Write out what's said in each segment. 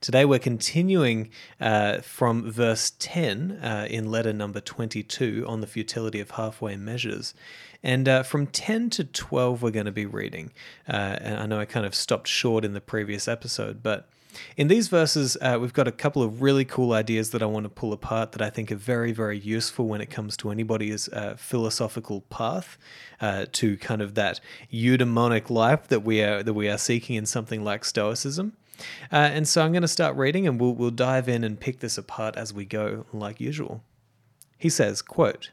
Today we're continuing uh, from verse 10 uh, in letter number 22 on the futility of halfway measures. And uh, from 10 to 12, we're going to be reading. Uh, and I know I kind of stopped short in the previous episode, but in these verses, uh, we've got a couple of really cool ideas that I want to pull apart that I think are very, very useful when it comes to anybody's uh, philosophical path uh, to kind of that eudaimonic life that we are that we are seeking in something like Stoicism. Uh, and so I'm going to start reading and we'll, we'll dive in and pick this apart as we go, like usual. He says, quote,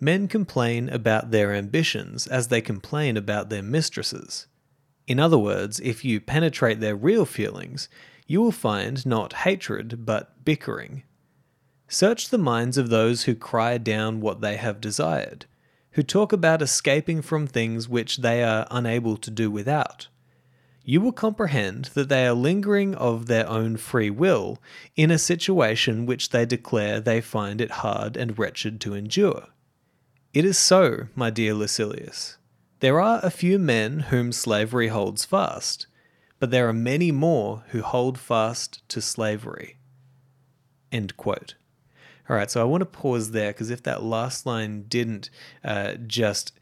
Men complain about their ambitions as they complain about their mistresses. In other words, if you penetrate their real feelings, you will find not hatred, but bickering. Search the minds of those who cry down what they have desired, who talk about escaping from things which they are unable to do without you will comprehend that they are lingering of their own free will in a situation which they declare they find it hard and wretched to endure. It is so, my dear Lucilius. There are a few men whom slavery holds fast, but there are many more who hold fast to slavery. End quote. All right, so I want to pause there because if that last line didn't uh, just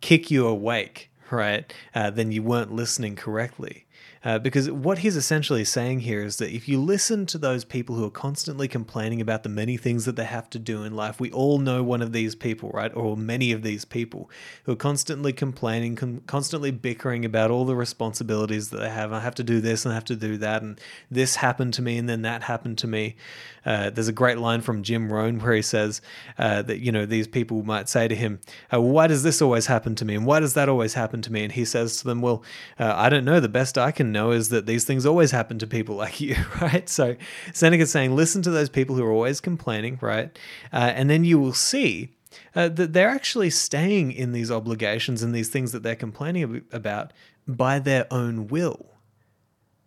kick you awake, right, uh, then you weren't listening correctly. Uh, because what he's essentially saying here is that if you listen to those people who are constantly complaining about the many things that they have to do in life, we all know one of these people, right? Or many of these people who are constantly complaining, con- constantly bickering about all the responsibilities that they have. I have to do this and I have to do that, and this happened to me, and then that happened to me. Uh, there's a great line from Jim Rohn where he says uh, that, you know, these people might say to him, uh, Why does this always happen to me? And why does that always happen to me? And he says to them, Well, uh, I don't know. The best I can know is that these things always happen to people like you, right? So Seneca's saying, listen to those people who are always complaining, right? Uh, and then you will see uh, that they're actually staying in these obligations and these things that they're complaining about by their own will.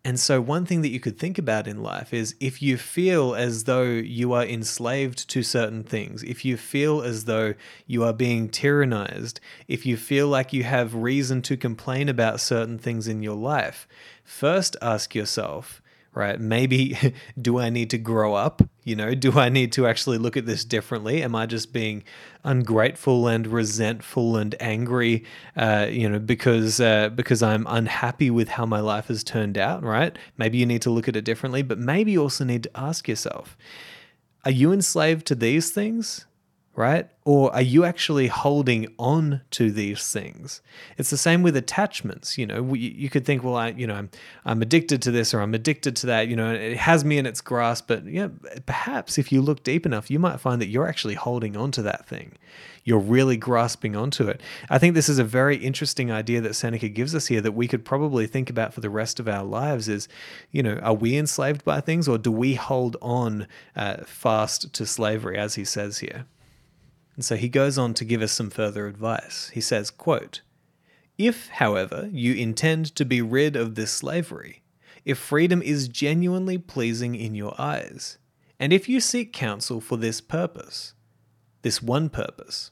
And so, one thing that you could think about in life is if you feel as though you are enslaved to certain things, if you feel as though you are being tyrannized, if you feel like you have reason to complain about certain things in your life, first ask yourself, right? Maybe do I need to grow up? You know, do I need to actually look at this differently? Am I just being ungrateful and resentful and angry, uh, you know, because uh, because I'm unhappy with how my life has turned out, right? Maybe you need to look at it differently, but maybe you also need to ask yourself, are you enslaved to these things? Right? Or are you actually holding on to these things? It's the same with attachments. You know, you could think, well, I, you know, I'm, I'm addicted to this or I'm addicted to that. You know, it has me in its grasp. But yeah, perhaps if you look deep enough, you might find that you're actually holding on to that thing. You're really grasping onto it. I think this is a very interesting idea that Seneca gives us here that we could probably think about for the rest of our lives. Is, you know, are we enslaved by things or do we hold on uh, fast to slavery, as he says here? And so he goes on to give us some further advice. He says, quote, If, however, you intend to be rid of this slavery, if freedom is genuinely pleasing in your eyes, and if you seek counsel for this purpose, this one purpose,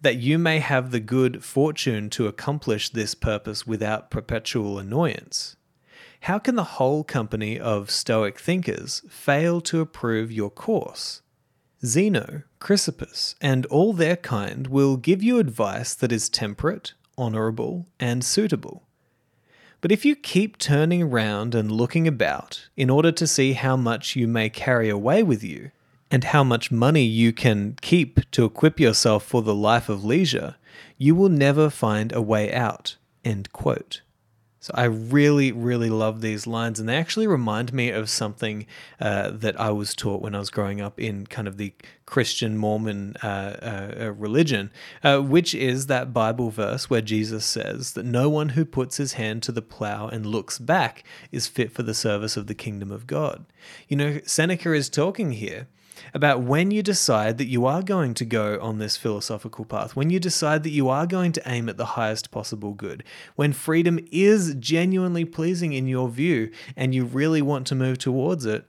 that you may have the good fortune to accomplish this purpose without perpetual annoyance, how can the whole company of Stoic thinkers fail to approve your course? Zeno, Chrysippus, and all their kind will give you advice that is temperate, honourable, and suitable. But if you keep turning round and looking about in order to see how much you may carry away with you, and how much money you can keep to equip yourself for the life of leisure, you will never find a way out. So I really, really love these lines, and they actually remind me of something uh, that I was taught when I was growing up in kind of the Christian Mormon uh, uh, religion, uh, which is that Bible verse where Jesus says that no one who puts his hand to the plow and looks back is fit for the service of the kingdom of God. You know, Seneca is talking here about when you decide that you are going to go on this philosophical path, when you decide that you are going to aim at the highest possible good, when freedom is genuinely pleasing in your view and you really want to move towards it,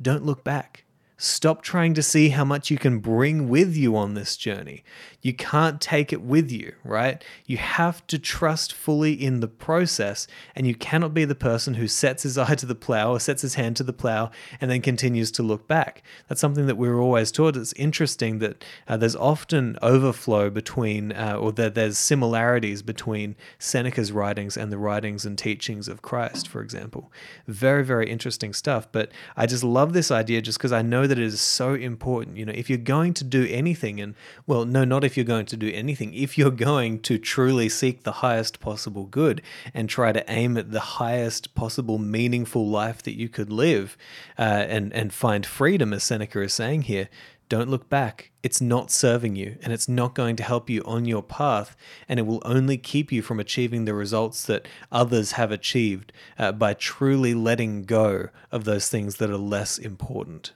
don't look back. Stop trying to see how much you can bring with you on this journey. You can't take it with you, right? You have to trust fully in the process, and you cannot be the person who sets his eye to the plow or sets his hand to the plow and then continues to look back. That's something that we are always taught. It's interesting that uh, there's often overflow between, uh, or that there's similarities between Seneca's writings and the writings and teachings of Christ, for example. Very, very interesting stuff. But I just love this idea just because I know that it is so important. You know, if you're going to do anything, and well, no, not if you're going to do anything, if you're going to truly seek the highest possible good and try to aim at the highest possible meaningful life that you could live uh, and, and find freedom, as Seneca is saying here, don't look back. It's not serving you and it's not going to help you on your path, and it will only keep you from achieving the results that others have achieved uh, by truly letting go of those things that are less important.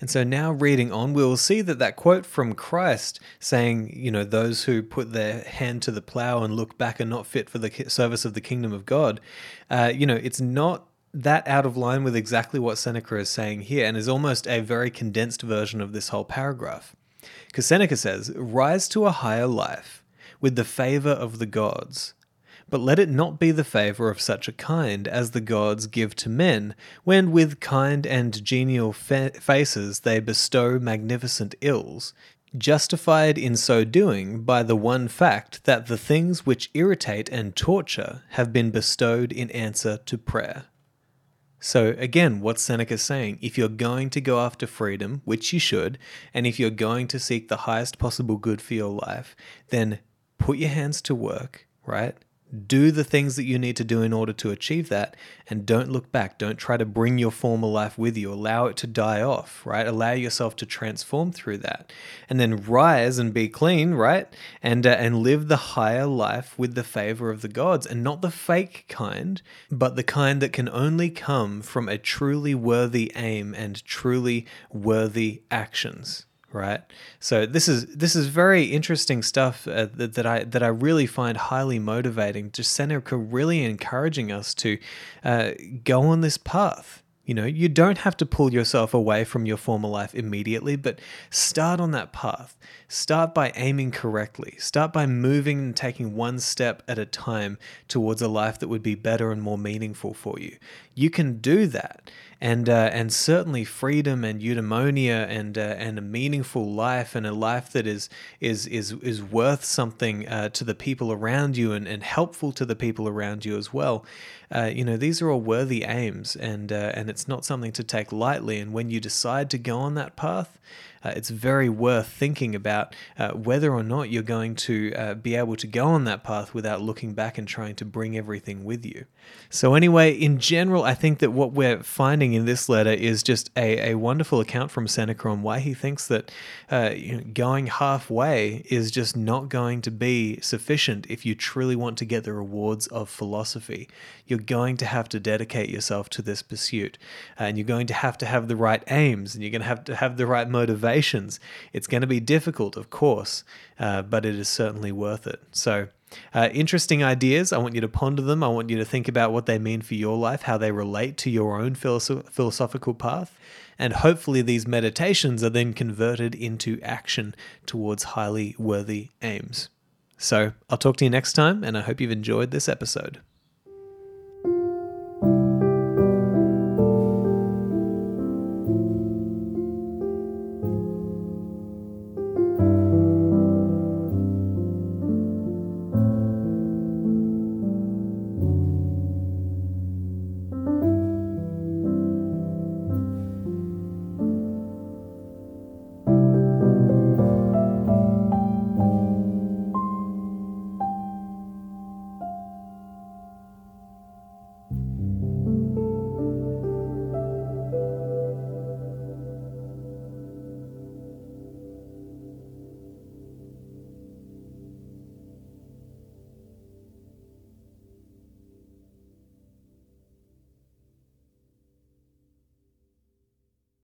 And so now reading on, we will see that that quote from Christ saying, you know, those who put their hand to the plow and look back are not fit for the service of the kingdom of God, uh, you know, it's not that out of line with exactly what Seneca is saying here and is almost a very condensed version of this whole paragraph. Because Seneca says, rise to a higher life with the favor of the gods but let it not be the favour of such a kind as the gods give to men, when with kind and genial fa- faces they bestow magnificent ills, justified in so doing by the one fact that the things which irritate and torture have been bestowed in answer to prayer. So, again, what Seneca is saying? If you're going to go after freedom, which you should, and if you're going to seek the highest possible good for your life, then put your hands to work, right? Do the things that you need to do in order to achieve that and don't look back. Don't try to bring your former life with you. Allow it to die off right? Allow yourself to transform through that. And then rise and be clean right? And uh, and live the higher life with the favor of the gods and not the fake kind but the kind that can only come from a truly worthy aim and truly worthy actions right? So this is this is very interesting stuff uh, that, that I that I really find highly motivating. Just Seneca really encouraging us to uh, go on this path. You know, you don't have to pull yourself away from your former life immediately, but start on that path. Start by aiming correctly. Start by moving and taking one step at a time towards a life that would be better and more meaningful for you. You can do that and uh, and certainly freedom and eudaimonia and uh, and a meaningful life and a life that is is is is worth something uh, to the people around you and, and helpful to the people around you as well. Uh, you know these are all worthy aims and uh, and it's not something to take lightly. And when you decide to go on that path, uh, it's very worth thinking about uh, whether or not you're going to uh, be able to go on that path without looking back and trying to bring everything with you. So, anyway, in general, I think that what we're finding in this letter is just a, a wonderful account from Seneca on why he thinks that uh, you know, going halfway is just not going to be sufficient if you truly want to get the rewards of philosophy. You're going to have to dedicate yourself to this pursuit, and you're going to have to have the right aims, and you're going to have to have the right It's going to be difficult, of course, uh, but it is certainly worth it. So, uh, interesting ideas. I want you to ponder them. I want you to think about what they mean for your life, how they relate to your own philosoph- philosophical path. And hopefully, these meditations are then converted into action towards highly worthy aims. So, I'll talk to you next time, and I hope you've enjoyed this episode.